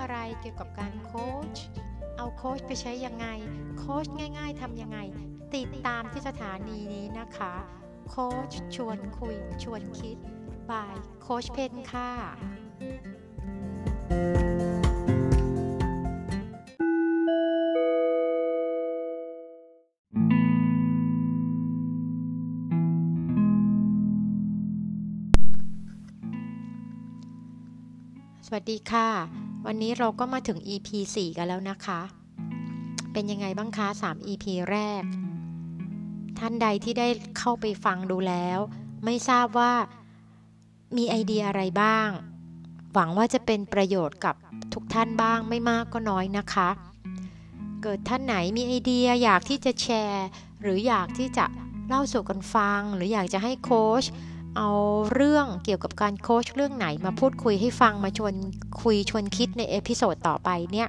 อะไรเกี่ยวกับการโค้ช เอาโค้ชไปใช้ยังไง โค้ชง่าย ๆทำยังไง ติดตามที่สถานีนี้นะคะ โค้ชชวนคุย ชวนคิด บายโค้ชเพนค่ะสวัสดีค่ะ วันนี้เราก็มาถึง EP 4 กันแล้วนะคะ เป็นยังไงบ้างคะ 3 EP แรก ท่านใดที่ได้เข้าไปฟังดูแล้ว ไม่ทราบว่ามีไอเดียอะไรบ้าง หวังว่าจะเป็นประโยชน์กับทุกท่านบ้างไม่มากก็น้อยนะคะ เกิดท่านไหนมีไอเดียอยากที่จะแชร์ หรืออยากที่จะเล่าสู่กันฟัง หรืออยากจะให้โค้ช เอาเรื่องเกี่ยวกับการโค้ชเรื่องไหนมาพูดคุยให้ฟังมาชวนคุยชวนคิดใน episode ต่อไปเนี่ย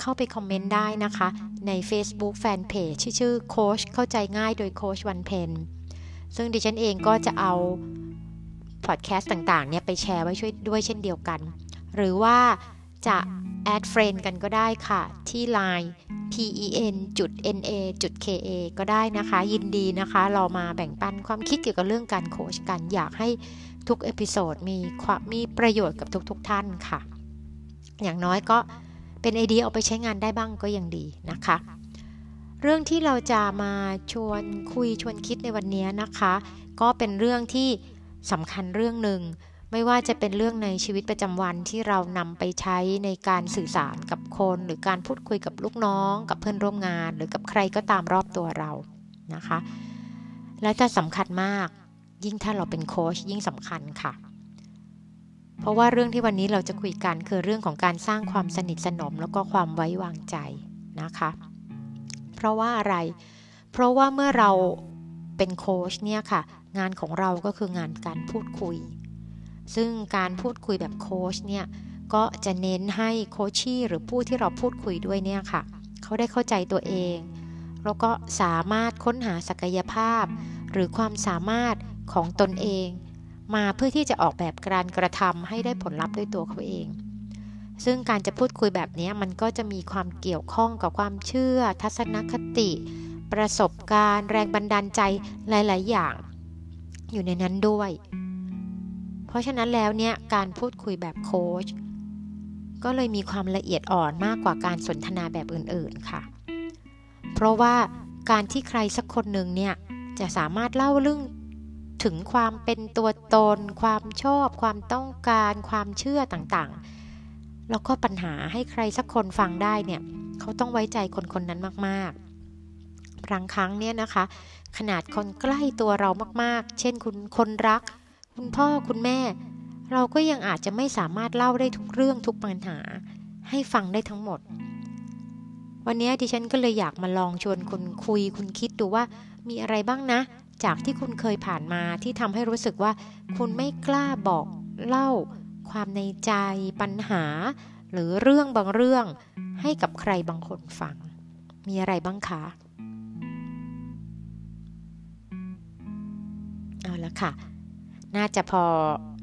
เข้าไป comment ได้นะคะ ใน Facebook Fanpage ชื่อชื่อโค้ชเข้าใจง่ายโดยโค้ชวันเพนซึ่งดิฉันเองก็จะเอาพอดแคสต์ต่างๆเนี่ยไปแชร์ไว้ช่วยด้วยเช่นเดียวกัน หรือว่าจะ add friend กันก็ได้ค่ะ ที่ Line pen จุด na จุด ka ก็ได้นะคะ ยินดีนะคะ เรามาแบ่งปันความคิดเกี่ยวกับเรื่องการโค้ชกัน อยากให้ทุก episode มีความมีประโยชน์กับทุกๆท่านค่ะ อย่างน้อยก็เป็นไอเดียเอาไปใช้งานได้บ้างก็ยังดีนะคะ เรื่องที่เราจะมาชวนคุยชวนคิดในวันนี้นะคะ ก็เป็นเรื่องที่สำคัญเรื่องหนึ่ง ไม่ว่าจะเป็นเรื่องในชีวิตประจำวันที่เรานำไปใช้ในการสื่อสารกับคน หรือการพูดคุยกับลูกน้อง กับเพื่อนร่วมงาน หรือกับใครก็ตามรอบตัวเรานะคะ และจะสำคัญมากยิ่งถ้าเราเป็นโค้ชยิ่งสำคัญค่ะ เพราะว่าเรื่องที่วันนี้เราจะคุยกันคือเรื่องของการสร้างความสนิทสนม แล้วก็ความไว้วางใจนะคะ เพราะว่าอะไร เพราะว่าเมื่อเราเป็นโค้ชเนี่ยค่ะ งานของเราก็คืองานการพูดคุย ซึ่งการพูดคุยแบบโค้ชเนี่ยก็จะเน้นให้โคชชี่หรือผู้ที่เราพูดคุยด้วยเนี่ยค่ะเขาได้เข้าใจตัวเอง แล้วก็สามารถค้นหาศักยภาพ หรือความสามารถของตนเอง มาเพื่อที่จะออกแบบการกระทำให้ได้ผลลัพธ์ด้วยตัวเขาเอง ซึ่งการจะพูดคุยแบบนี้มันก็จะมีความเกี่ยวข้องกับความเชื่อ ทัศนคติ ประสบการณ์ แรงบันดาลใจหลาย ๆ อย่าง อยู่ในนั้นด้วย เพราะฉะนั้นแล้วเนี่ยการพูดคุยแบบโค้ชก็เลยมีความละเอียดอ่อนมากกว่าการสนทนาแบบอื่นๆค่ะ เพราะว่าการที่ใครสักคนหนึ่งเนี่ยจะสามารถเล่าเรื่องถึงความเป็นตัวตน ความชอบ ความต้องการ ความเชื่อต่างๆ แล้วก็ปัญหาให้ใครสักคนฟังได้เนี่ยเขาต้องไว้ใจคนคนนั้นมากๆบางครั้งเนี่ยนะคะ ขนาดคนใกล้ตัวเรามากๆ เช่นคุณคนรัก คุณพ่อคุณแม่ เราก็ยังอาจจะไม่สามารถเล่าได้ทุกเรื่องทุกปัญหา ให้ฟังได้ทั้งหมด วันนี้ดิฉันก็เลยอยากมาลองชวนคุณคุย คุณคิดดูว่ามีอะไรบ้างนะ จากที่คุณเคยผ่านมาที่ทำให้รู้สึกว่า คุณไม่กล้าบอกเล่า ความในใจปัญหา หรือเรื่องบางเรื่องให้กับใครบางคนฟัง มีอะไรบ้างคะเอาละค่ะ น่าจะพอ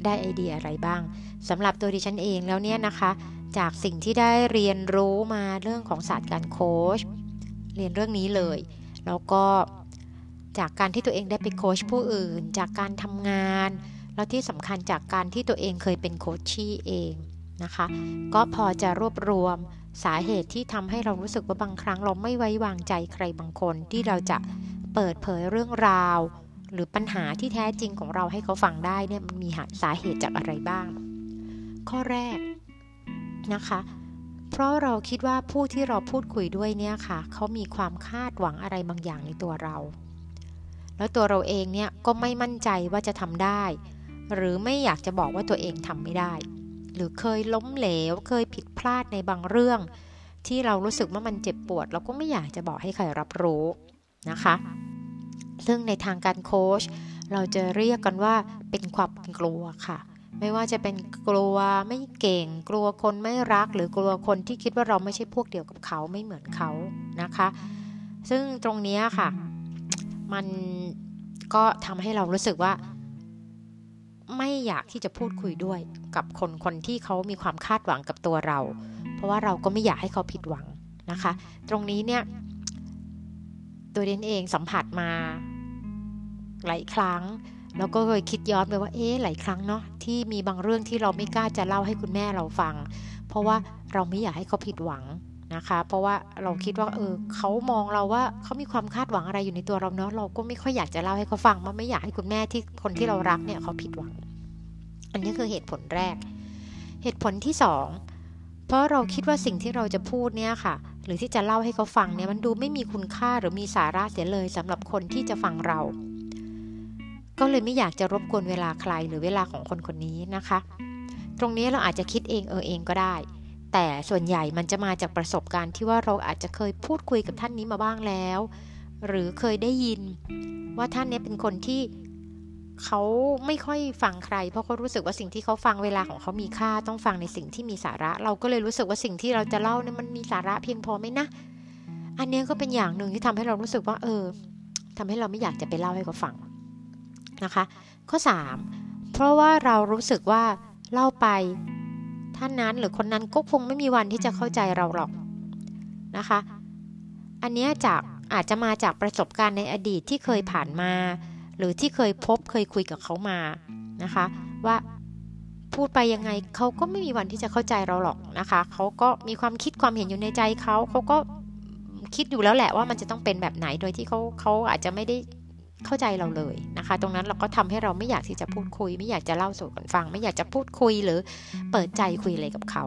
ได้ไอเดียอะไรบ้างสำหรับตัวดิฉันเองแล้วเนี่ยนะคะ จากสิ่งที่ได้เรียนรู้มาเรื่องของศาสตร์การโค้ชเรียนเรื่องนี้เลย แล้วก็จากการที่ตัวเองได้ไปโค้ชผู้อื่น จากการทำงาน แล้วที่สำคัญจากการที่ตัวเองเคยเป็นโค้ชชี่เองนะคะ ก็พอจะรวบรวมสาเหตุที่ทำให้เรารู้สึกว่าบางครั้งเราไม่ไว้วางใจใครบางคนที่เราจะเปิดเผยเรื่องราว หรือปัญหาที่แท้จริงของเราให้เขาฟังได้เนี่ยมันมีสาเหตุจากอะไรบ้าง ข้อแรกนะคะ เพราะเราคิดว่าผู้ที่เราพูดคุยด้วยเนี่ยค่ะเขามีความคาดหวังอะไรบางอย่างในตัวเรา แล้วตัวเราเองเนี่ยก็ไม่มั่นใจว่าจะทำได้ หรือไม่อยากจะบอกว่าตัวเองทำไม่ได้ หรือเคยล้มเหลว เคยผิดพลาดในบางเรื่อง ที่เรารู้สึกว่ามันเจ็บปวด เราก็ไม่อยากจะบอกให้ใครรับรู้นะคะ ซึ่งในทางการโค้ชเราจะเรียกกันว่าเป็นความกลัวค่ะ ไม่ว่าจะเป็นกลัวไม่เก่ง กลัวคนไม่รัก หรือกลัวคนที่คิดว่าเราไม่ใช่พวกเดียวกับเขาไม่เหมือนเขานะคะ ซึ่งตรงนี้ค่ะ มันก็ทำให้เรารู้สึกว่า ไม่อยากที่จะพูดคุยด้วยกับคนคนที่เขามีความคาดหวังกับตัวเรา เพราะว่าเราก็ไม่อยากให้เขาผิดหวังนะคะ ตรงนี้เนี่ยตัวเดนเองสัมผัสมา หลายครั้ง แล้วก็เคยคิดย้อนไปว่าเอ๊ะหลายครั้งเนาะที่มีบางเรื่องที่เราไม่กล้าจะเล่าให้คุณแม่เราฟัง เพราะว่าเราไม่อยากให้เขาผิดหวังนะคะ เพราะว่าเราคิดว่าเออเขามองเราว่าเขามีความคาดหวังอะไรอยู่ในตัวเราเนาะเราก็ไม่ค่อยอยากจะเล่าให้เขาฟังว่าไม่อยากให้คุณแม่ที่คนที่เรารักเนี่ยเขาผิดหวัง อันนี้คือเหตุผลแรก เหตุผลที่สองเพราะเราคิดว่าสิ่งที่เราจะพูดเนี่ยค่ะ หรือที่จะเล่าให้เขาฟังเนี่ยมันดูไม่มีคุณค่าหรือมีสาระเสียเลยสำหรับคนที่จะฟังเรา ก็เลยไม่อยากจะรบกวนเวลาใครหรือเวลาของคนคนนี้นะคะ ตรงนี้เราอาจจะคิดเองเออเองก็ได้ แต่ส่วนใหญ่มันจะมาจากประสบการณ์ที่ว่าเราอาจจะเคยพูดคุยกับท่านนี้มาบ้างแล้ว หรือเคยได้ยิน ว่าท่านนี้เป็นคนที่เขาไม่ค่อยฟังใคร เพราะเขารู้สึกว่าสิ่งที่เขาฟังเวลาของเขามีค่าต้องฟังในสิ่งที่มีสาระ เราก็เลยรู้สึกว่าสิ่งที่เราจะเล่าเนี่ยมันมีสาระเพียงพอไหมนะ อันนี้ก็เป็นอย่างหนึ่งที่ทำให้เรารู้สึกว่า เออทำให้เราไม่อยากจะไปเล่าให้เขาฟัง นะคะ ข้อ 3 เพราะว่าเรารู้สึกว่าเล่าไปท่านนั้นหรือคนนั้นก็คงไม่มีวันที่จะเข้าใจเราหรอกนะคะ อันนี้จากอาจจะมาจากประสบการณ์ในอดีตที่เคยผ่านมา หรือที่เคยพบเคยคุยกับเขามานะคะ ว่าพูดไปยังไงเขาก็ไม่มีวันที่จะเข้าใจเราหรอกนะคะเขาก็มีความคิดความเห็นอยู่ในใจเขาเขาก็คิดอยู่แล้วแหละว่ามันจะต้องเป็นแบบไหนโดยที่เขาเขาอาจจะไม่ได้ เข้าใจเราเลยนะคะ ตรงนั้นเราก็ทำให้เราไม่อยากที่จะพูดคุย ไม่อยากจะเล่าสู่กันฟัง ไม่อยากจะพูดคุยหรือเปิดใจคุยอะไรกับเขา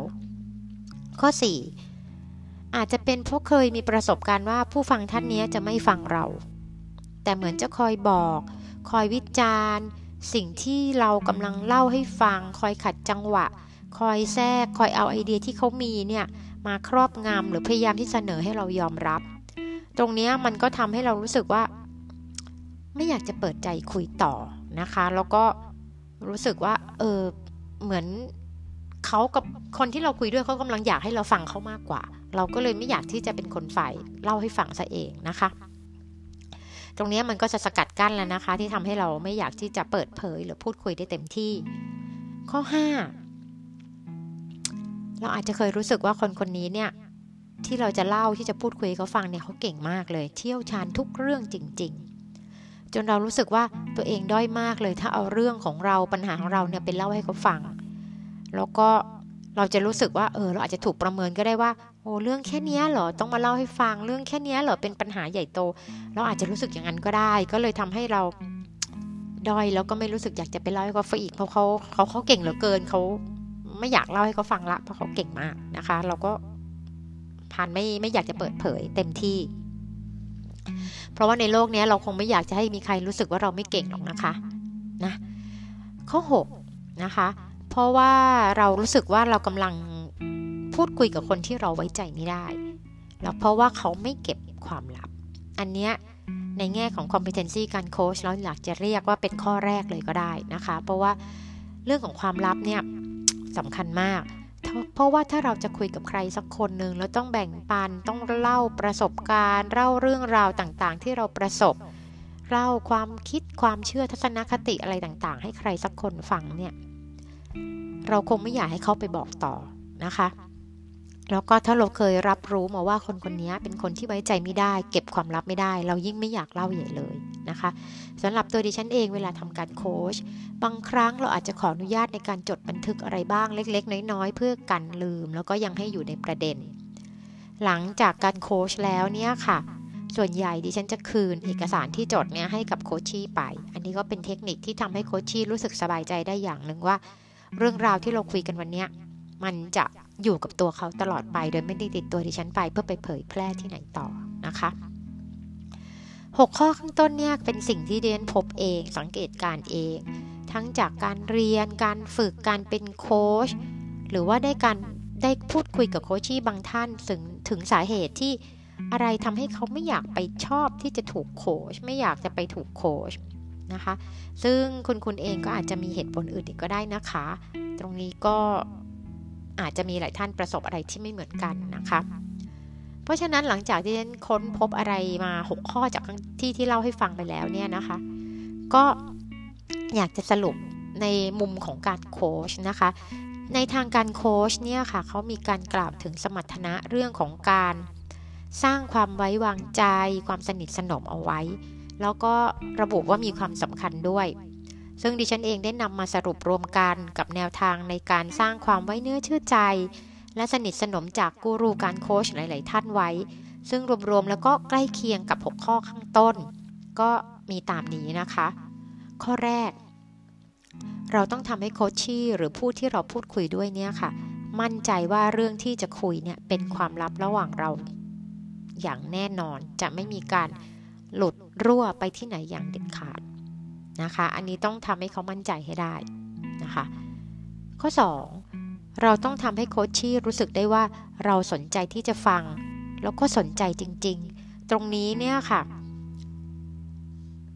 ข้อ 4 อาจจะเป็นเพราะเคยมีประสบการณ์ว่าผู้ฟังท่านนี้จะไม่ฟังเรา แต่เหมือนจะคอยบอก คอยวิจารณ์ สิ่งที่เรากำลังเล่าให้ฟัง คอยขัดจังหวะ คอยแทรก คอยเอาไอเดียที่เขามีเนี่ยมาครอบงำหรือพยายามที่เสนอให้เรายอมรับ ตรงนี้มันก็ทำให้เรารู้สึกว่า ไม่อยากจะเปิดใจคุยต่อนะคะ แล้วก็รู้สึกว่า เออเหมือนเขากับคนที่เราคุยด้วยเขากำลังอยากให้เราฟังเขามากกว่า เราก็เลยไม่อยากที่จะเป็นคนฝ่ายเล่าให้ฟังซะเองนะคะ ตรงนี้มันก็จะสกัดกั้นแล้วนะคะ ที่ทำให้เราไม่อยากที่จะเปิดเผยหรือพูดคุยได้เต็มที่ ข้อ 5 เราอาจจะเคยรู้สึกว่าคนคนนี้เนี่ยที่เราจะเล่าที่จะพูดคุยเขาฟังเนี่ยเขาเก่งมากเลย เที่ยวชาญทุกเรื่องจริง ๆ จนเรารู้สึกว่าตัวเองด้อยมากเลยถ้าเอาเรื่องของเราปัญหาของเราเนี่ยเป็นเล่าให้เขาฟัง แล้วก็เราจะรู้สึกว่าเออเราอาจจะถูกประเมินก็ได้ว่าโอ้เรื่องแค่นี้เหรอต้องมาเล่าให้ฟังเรื่องแค่นี้เหรอเป็นปัญหาใหญ่โต เราอาจจะรู้สึกอย่างนั้นก็ได้ ก็เลยทำให้เราด้อยแล้วก็ไม่รู้สึกอยากจะไปเล่าให้เขาฟังอีกเพราะเขาเขาเขาเก่งเหลือเกินเขาไม่อยากเล่าให้เขาฟังละเพราะเขาเก่งมากนะคะ เราก็ผ่านไม่ไม่อยากจะเปิดเผยเต็มที่ เพราะว่าในโลกนี้เราคงไม่อยากจะให้มีใครรู้สึกว่าเราไม่เก่งหรอกนะคะนะข้อ6นะคะ เพราะว่าเรารู้สึกว่าเรากำลังพูดคุยกับคนที่เราไว้ใจไม่ได้ แล้วเพราะว่าเขาไม่เก็บความลับ อันเนี้ยในแง่ของ competency การโค้ชเราอยากจะเรียกว่าเป็นข้อแรกเลยก็ได้นะคะ เพราะว่าเรื่องของความลับเนี่ยสำคัญมาก เพราะว่าถ้าเราจะคุยกับใครสักคนหนึ่งแล้วต้องแบ่งปันต้องเล่าประสบการณ์ เล่าเรื่องราวต่างๆ ที่เราประสบ เล่าความคิดความเชื่อทัศนคติอะไรต่างๆ ให้ใครสักคนฟังเนี่ยเราคงไม่อยากให้เขาไปบอกต่อนะคะ แล้วก็ถ้าเราเคยรับรู้มาว่าคนคนนี้เป็นคนที่ไว้ใจไม่ได้ เก็บความลับไม่ได้ เรายิ่งไม่อยากเล่าใหญ่เลย นะคะสำหรับตัวดิฉันเองเวลาทำการโค้ชบางครั้งเราอาจจะขออนุญาตในการจดบันทึกอะไรบ้างเล็ก ๆ น้อย ๆ เพื่อกันลืม แล้วก็ยังให้อยู่ในประเด็น หลังจากการโค้ชแล้วเนี่ยค่ะ ส่วนใหญ่ดิฉันจะคืนเอกสารที่จดเนี่ยให้กับโคชชี่ไป อันนี้ก็เป็นเทคนิคที่ทำให้โคชชี่รู้สึกสบายใจได้อย่างหนึ่งว่า เรื่องราวที่เราคุยกันวันนี้มันจะอยู่กับตัวเขาตลอดไป โดยไม่ได้ติดตัวดิฉันไปเพื่อไปเผยแพร่ที่ไหนต่อนะคะ 6 ข้อข้างต้นเนี่ยเป็นสิ่งที่เรียนพบเอง สังเกตการเอง ทั้งจากการเรียน การฝึกการเป็นโค้ชหรือว่าได้การได้พูดคุยกับโค้ชี่บางท่านถึงถึงสาเหตุที่อะไรทำให้เขาไม่อยากไปชอบที่จะถูกโค้ชไม่อยากจะไปถูกโค้ชนะคะ ซึ่งคุณคุณเองก็อาจจะมีเหตุผลอื่นอีกก็ได้นะคะ ตรงนี้ก็อาจจะมีหลายท่านประสบอะไรที่ไม่เหมือนกันนะคะ เพราะฉะนั้นหลังจากที่ฉันค้นพบอะไรมา 6 ข้อจากที่ที่เล่าให้ฟังไปแล้วเนี่ยนะคะ ก็อยากจะสรุปในมุมของการโค้ชนะคะ ในทางการโค้ชเนี่ยค่ะเขามีการกล่าวถึงสมรรถนะเรื่องของการสร้างความไว้วางใจ ความสนิทสนมเอาไว้ แล้วก็ระบุว่ามีความสำคัญด้วย ซึ่งดิฉันเองได้นำมาสรุปรวมกันกับแนวทางในการสร้างความไว้เนื้อเชื่อใจ และสนิทสนมจากกูรูการโค้ชหลาย ๆ ท่านไว้ ซึ่งรวม ๆ แล้วก็ใกล้เคียงกับ 6 ข้อข้างต้น ก็มีตามนี้นะคะ ข้อแรก เราต้องทำให้โคชชี่หรือผู้ที่เราพูดคุยด้วยเนี่ยค่ะ มั่นใจว่าเรื่องที่จะคุยเนี่ยเป็นความลับระหว่างเรา อย่างแน่นอนจะไม่มีการหลุดรั่วไปที่ไหนอย่างเด็ดขาดนะคะ อันนี้ต้องทำให้เขามั่นใจให้ได้นะคะ ข้อ 2 เราต้องทำให้โคชชี่รู้สึกได้ว่าเราสนใจที่จะฟัง แล้วก็สนใจจริงๆ ตรงนี้เนี่ยค่ะ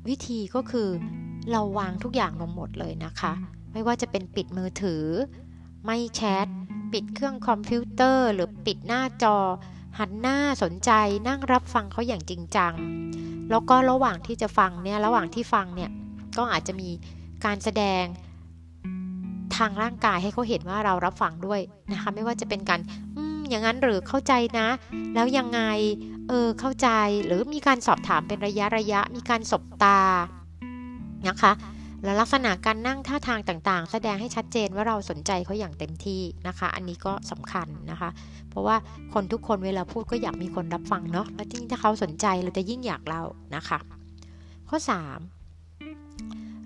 วิธีก็คือเราวางทุกอย่างลงหมดเลยนะคะ ไม่ว่าจะเป็นปิดมือถือ ไม่แชท ปิดเครื่องคอมพิวเตอร์ หรือปิดหน้าจอ หันหน้าสนใจนั่งรับฟังเขาอย่างจริงจัง แล้วก็ระหว่างที่จะฟังเนี่ย ระหว่างที่ฟังเนี่ย ก็อาจจะมีการแสดง ทางร่างกายให้เขาเห็นว่าเรารับฟังด้วยนะคะไม่ว่าจะเป็นการอืมอย่างนั้นหรือเข้าใจนะ แล้วยังไงเออเข้าใจหรือมีการสอบถามเป็นระยะระยะ มีการสบตานะคะและลักษณะการนั่งท่าทางต่างๆ แสดงให้ชัดเจนว่าเราสนใจเขาอย่างเต็มที่นะคะ อันนี้ก็สำคัญนะคะ เพราะว่าคนทุกคนเวลาพูดก็อยากมีคนรับฟังเนาะ แล้วยิ่งถ้าเขาสนใจเราจะยิ่งอยากเล่านะคะ ข้อ 3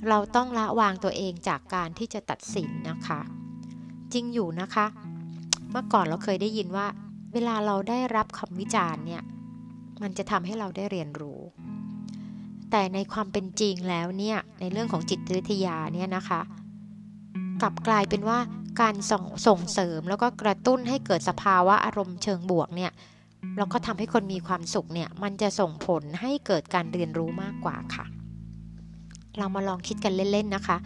เราต้องละวางตัวเองจากการที่จะตัดสินนะคะ จริงอยู่นะคะ เมื่อก่อนเราเคยได้ยินว่า เวลาเราได้รับคำวิจารณ์เนี่ย มันจะทำให้เราได้เรียนรู้ แต่ในความเป็นจริงแล้วเนี่ย ในเรื่องของจิตวิทยาเนี่ยนะคะ กลับกลายเป็นว่าการส่งส่งเสริมแล้วก็กระตุ้นให้เกิดสภาวะอารมณ์เชิงบวกเนี่ยแล้วก็ทำให้คนมีความสุขเนี่ย มันจะส่งผลให้เกิดการเรียนรู้มากกว่าค่ะ เรามาลองคิดกันเล่นๆนะคะ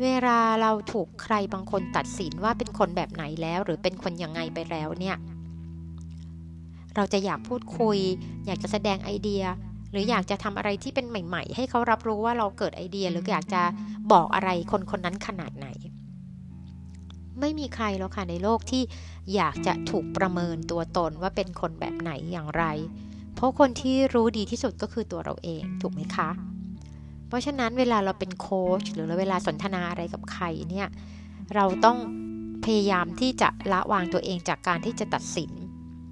เวลาเราถูกใครบางคนตัดสินว่าเป็นคนแบบไหนแล้ว หรือเป็นคนยังไงไปแล้วเนี่ย เราจะอยากพูดคุย อยากจะแสดงไอเดีย หรืออยากจะทำอะไรที่เป็นใหม่ ๆ ให้เขารับรู้ว่าเราเกิดไอเดีย หรืออยากจะบอกอะไรคนคนนั้นขนาดไหน ไม่มีใครแล้วค่ะในโลกที่อยากจะถูกประเมินตัวตนว่าเป็นคนแบบไหนอย่างไร เพราะคนที่รู้ดีที่สุดก็คือตัวเราเองถูกไหมคะ เพราะฉะนั้นเวลาเราเป็นโค้ชหรือเวลาสนทนาอะไรกับใครเนี่ยเราต้องพยายามที่จะละวางตัวเองจากการที่จะตัดสิน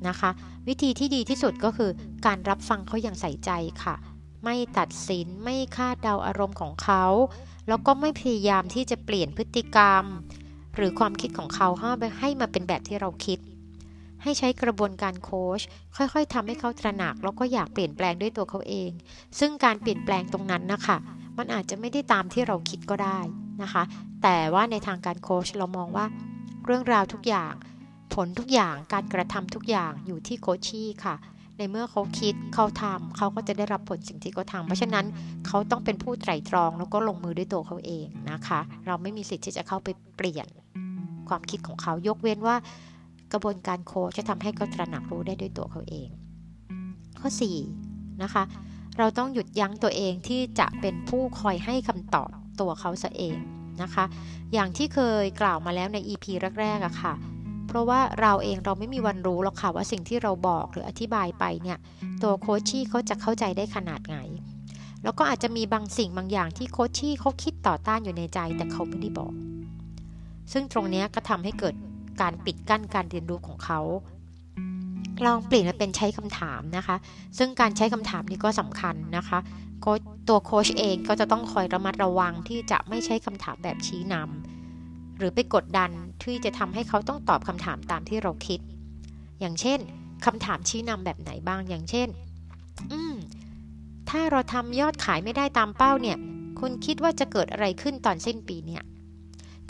นะคะ วิธีที่ดีที่สุดก็คือการรับฟังเขาอย่างใส่ใจค่ะ ไม่ตัดสินไม่คาดเดาอารมณ์ของเขา แล้วก็ไม่พยายามที่จะเปลี่ยนพฤติกรรม หรือความคิดของเขาให้มาเป็นแบบที่เราคิด ให้ใช้กระบวนการโค้ชค่อยๆทำให้เขาตระหนักแล้วก็อยากเปลี่ยนแปลงด้วยตัวเขาเอง ซึ่งการเปลี่ยนแปลงตรงนั้นนะคะมันอาจจะไม่ได้ตามที่เราคิดก็ได้นะคะ แต่ว่าในทางการโค้ชเรามองว่า เรื่องราวทุกอย่าง ผลทุกอย่างการกระทำทุกอย่างอยู่ที่โคชชี่ค่ะ ในเมื่อเขาคิดเขาทำเขาก็จะได้รับผลสิ่งที่เขาทำเพราะฉะนั้นเขาต้องเป็นผู้ไตร่ตรองแล้วก็ลงมือด้วยตัวเขาเองนะคะ เราไม่มีสิทธิ์ที่จะเข้าไปเปลี่ยนความคิดของเขายกเว้นว่า กระบวนการโค้ชจะทำให้เขาตระหนักรู้ได้ด้วยตัวเขาเอง ข้อ4นะคะเราต้องหยุดยั้งตัวเองที่จะเป็นผู้คอยให้คำตอบตัวเขาซะเองนะคะ อย่างที่เคยกล่าวมาแล้วใน EP แรกๆอะค่ะ เพราะว่าเราเองเราไม่มีวันรู้หรอกค่ะว่าสิ่งที่เราบอกหรืออธิบายไปเนี่ย ตัวโคชชี่เขาจะเข้าใจได้ขนาดไหน แล้วก็อาจจะมีบางสิ่งบางอย่างที่โคชชี่เขาคิดต่อต้านอยู่ในใจแต่เขาไม่ได้บอก ซึ่งตรงนี้ก็ทำให้เกิด การปิดกั้นการเรียนรู้ของเขาลองเปลี่ยนมาเป็นใช้คำถามนะคะ ซึ่งการใช้คำถามนี้ก็สำคัญนะคะตัวโค้ชเองก็จะต้องคอยระมัดระวังที่จะไม่ใช้คำถามแบบชี้นำหรือไปกดดันที่จะทำให้เขาต้องตอบคำถามตามที่เราคิด อย่างเช่นคำถามชี้นำแบบไหนบ้างอย่างเช่น อืม ถ้าเราทำยอดขายไม่ได้ตามเป้าเนี่ย คุณคิดว่าจะเกิดอะไรขึ้นตอนสิ้นปีเนี่ย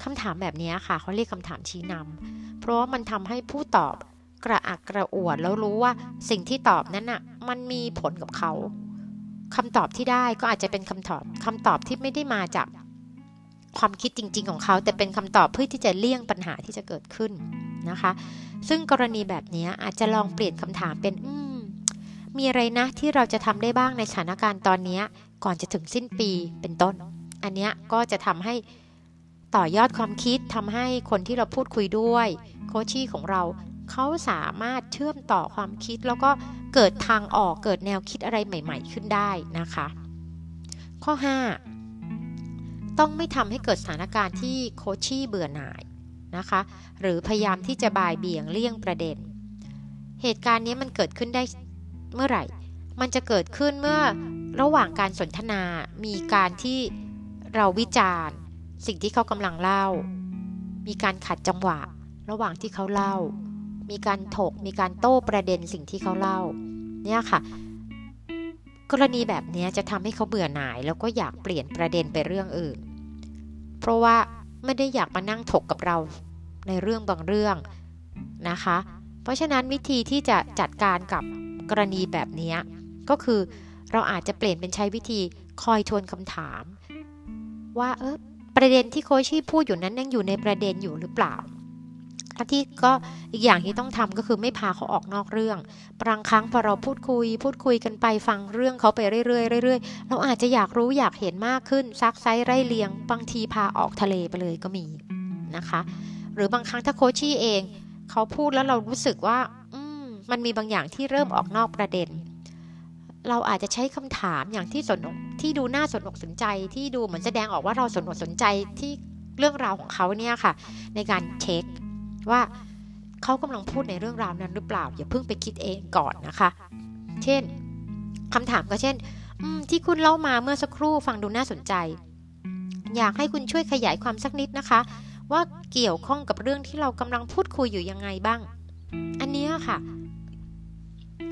คำถามแบบนี้ค่ะเขาเรียกคำถามชี้นำเพราะว่ามันทำให้ผู้ตอบกระอักกระอ่วนแล้วรู้ว่าสิ่งที่ตอบนั้นน่ะมันมีผลกับเขาคำตอบที่ได้ก็อาจจะเป็นคำตอบคำตอบที่ไม่ได้มาจากความคิดจริง ๆ ของเขา แต่เป็นคำตอบเพื่อที่จะเลี่ยงปัญหาที่จะเกิดขึ้นนะคะ ซึ่งกรณีแบบนี้อาจจะลองเปลี่ยนคำถามเป็นอืมมีอะไรนะที่เราจะทำได้บ้างในสถานการณ์ตอนนี้ก่อนจะถึงสิ้นปีเป็นต้น อันนี้ก็จะทำให้ ต่อยอดความคิดทำให้คนที่เราพูดคุยด้วย โคชี่ของเราเขาสามารถเชื่อมต่อความคิด แล้วก็เกิดทางออกเกิดแนวคิดอะไรใหม่ ๆ ขึ้นได้นะคะ ข้อ 5 ต้องไม่ทำให้เกิดสถานการณ์ที่โคชชี่เบื่อหน่ายนะคะ หรือพยายามที่จะบายเบี่ยงเลี่ยงประเด็น เหตุการณ์นี้มันเกิดขึ้นได้เมื่อไหร่ มันจะเกิดขึ้นเมื่อระหว่างการสนทนามีการที่เราวิจารณ์ สิ่งที่เขากำลังเล่า มีการขัดจังหวะ ระหว่างที่เขาเล่า มีการถก มีการโต้ประเด็นสิ่งที่เขาเล่า เนี่ยค่ะ กรณีแบบนี้จะทำให้เขาเบื่อหน่าย แล้วก็อยากเปลี่ยนประเด็นไปเรื่องอื่น เพราะว่าไม่ได้อยากมานั่งถกกับเราในเรื่องบางเรื่องนะคะ เพราะฉะนั้นวิธีที่จะจัดการกับกรณีแบบนี้ก็คือเราอาจจะเปลี่ยนเป็นใช้วิธีคอยทวนคำถาม ว่าเออ ประเด็นที่โคชี่พูดอยู่นั้นยังอยู่ในประเด็นอยู่หรือเปล่าที่ก็อีกอย่างที่ต้องทำก็คือไม่พาเขาออกนอกเรื่อง บางครั้งพอเราพูดคุย พูดคุยกันไปฟังเรื่องเขาไปเรื่อยๆเรื่อยๆ เราอาจจะอยากรู้อยากเห็นมากขึ้นซักไซไร่เลียง บางทีพาออกทะเลไปเลยก็มีนะคะ หรือบางครั้งถ้าโคชี่เอง เขาพูดแล้วเรารู้สึกว่ามันมีบางอย่างที่เริ่มออกนอกประเด็น เราอาจจะใช้คำถามอย่างที่สนที่ดูน่าสนอกสนใจที่ดูเหมือนแสดงออกว่าเราสนอกสนใจที่เรื่องราวของเขาเนี่ยค่ะ ในการเช็คว่าเขากำลังพูดในเรื่องราวนั้นหรือเปล่า อย่าเพิ่งไปคิดเองก่อนนะคะ เช่นคำถามก็เช่นที่คุณเล่ามาเมื่อสักครู่ฟังดูน่าสนใจ อยากให้คุณช่วยขยายความสักนิดนะคะ ว่าเกี่ยวข้องกับเรื่องที่เรากำลังพูดคุยอยู่ยังไงบ้าง อันนี้ค่ะ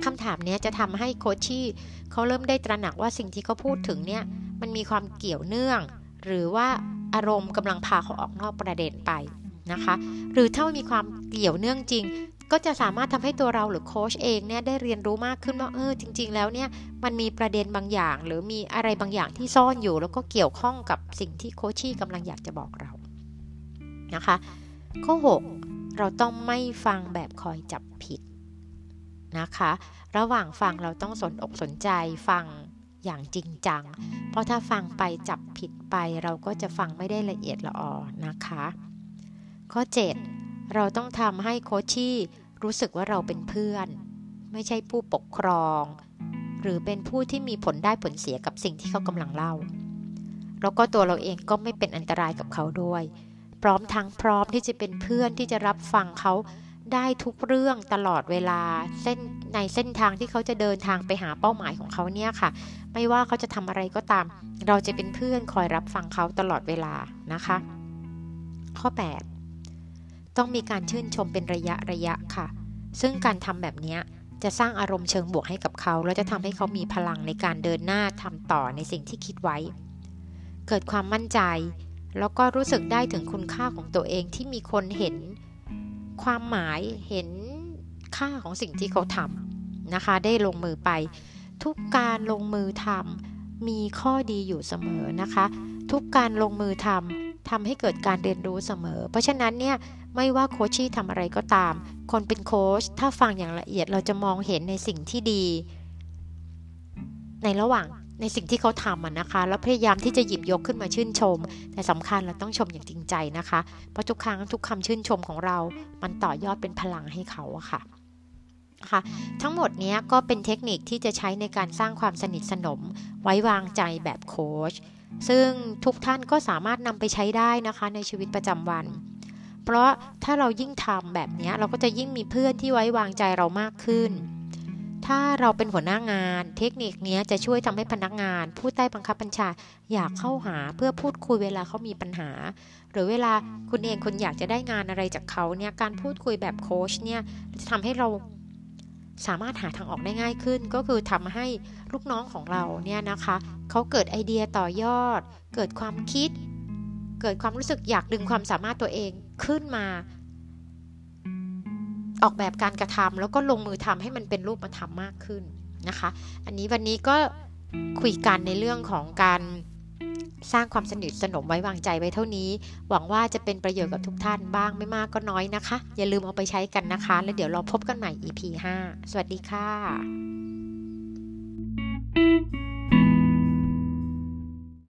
คำถามนี้จะทำให้โคชชี่เขาเริ่มได้ตระหนักว่าสิ่งที่เขาพูดถึงเนี่ยมันมีความเกี่ยวเนื่อง หรือว่าอารมณ์กำลังพาเขาออกนอกประเด็นไปนะคะ หรือถ้ามีความเกี่ยวเนื่องจริง ก็จะสามารถทำให้ตัวเราหรือโค้ชเองเนี่ยได้เรียนรู้มากขึ้นว่าเออจริง ๆ แล้วเนี่ยมันมีประเด็นบางอย่าง หรือมีอะไรบางอย่างที่ซ่อนอยู่ แล้วก็เกี่ยวข้องกับสิ่งที่โคชชี่กำลังอยากจะบอกเรานะคะข้อ 6 เราต้องไม่ฟังแบบคอยจับผิด นะคะ ระหว่างฟังเราต้องสนอกสนใจฟังอย่างจริงจัง เพราะถ้าฟังไปจับผิดไปเราก็จะฟังไม่ได้ละเอียดละออนะคะ ข้อ 7 เราต้องทำให้โคชชี่รู้สึกว่าเราเป็นเพื่อน ไม่ใช่ผู้ปกครอง หรือเป็นผู้ที่มีผลได้ผลเสียกับสิ่งที่เขากำลังเล่า แล้วก็ตัวเราเองก็ไม่เป็นอันตรายกับเขาด้วย พร้อมทั้งพร้อมที่จะเป็นเพื่อนที่จะรับฟังเขา ได้ทุกเรื่องตลอดเวลาเส้นในเส้นทางที่เขาจะเดินทางไปหาเป้าหมายของเขาเนี่ยค่ะ ไม่ว่าเขาจะทำอะไรก็ตาม เราจะเป็นเพื่อนคอยรับฟังเขาตลอดเวลานะคะ ข้อ 8 ต้องมีการชื่นชมเป็นระยะระยะค่ะ ซึ่งการทำแบบนี้จะสร้างอารมณ์เชิงบวกให้กับเขา แล้วจะทำให้เขามีพลังในการเดินหน้าทำต่อในสิ่งที่คิดไว้ เกิดความมั่นใจ แล้วก็รู้สึกได้ถึงคุณค่าของตัวเองที่มีคนเห็น ความหมายเห็นค่าของสิ่งที่เขาทำนะคะ ได้ลงมือไป ทุกการลงมือทำมีข้อดีอยู่เสมอนะคะ ทุกการลงมือทำทำให้เกิดการเรียนรู้เสมอ เพราะฉะนั้นเนี่ยไม่ว่าโคชชี่ทำอะไรก็ตาม คนเป็นโค้ชถ้าฟังอย่างละเอียดเราจะมองเห็นในสิ่งที่ดี ในระหว่าง ในสิ่งที่เขาทำนะคะ แล้วพยายามที่จะหยิบยกขึ้นมาชื่นชม แต่สำคัญเราต้องชมอย่างจริงใจนะคะ เพราะทุกครั้งทุกคำชื่นชมของเรา มันต่อยอดเป็นพลังให้เขาอะค่ะคะทั้งหมดนี้ก็เป็นเทคนิคที่จะใช้ในการสร้างความสนิทสนม ไว้วางใจแบบโค้ชซึ่งทุกท่านก็สามารถนำไปใช้ได้นะคะในชีวิตประจำวัน เพราะถ้าเรายิ่งทำแบบนี้เราก็จะยิ่งมีเพื่อนที่ไว้วางใจเรามากขึ้น ถ้าเราเป็นหัวหน้างาน เทคนิคนี้จะช่วยทำให้พนักงาน ผู้ใต้บังคับบัญชาอยากเข้าหาเพื่อพูดคุยเวลาเขามีปัญหา หรือเวลาคุณเองคุณอยากจะได้งานอะไรจากเขาเนี่ยการพูดคุยแบบโค้ชเนี่ยจะทำให้เราสามารถหาทางออกได้ง่ายขึ้น ก็คือทำให้ลูกน้องของเราเนี่ยนะคะเขาเกิดไอเดียต่อยอด เกิดความคิด เกิดความรู้สึกอยากดึงความสามารถตัวเองขึ้นมา ออกแบบการกระทำแล้วก็ลงมือทำให้มันเป็นรูปธรรมมากขึ้นนะคะ อันนี้วันนี้ก็คุยกันในเรื่องของการสร้างความสนิทสนมไว้วางใจไว้เท่านี้ หวังว่าจะเป็นประโยชน์กับทุกท่านบ้างไม่มากก็น้อยนะคะ อย่าลืมเอาไปใช้กันนะคะ แล้วเดี๋ยวเราพบกันใหม่ EP 5 สวัสดีค่ะ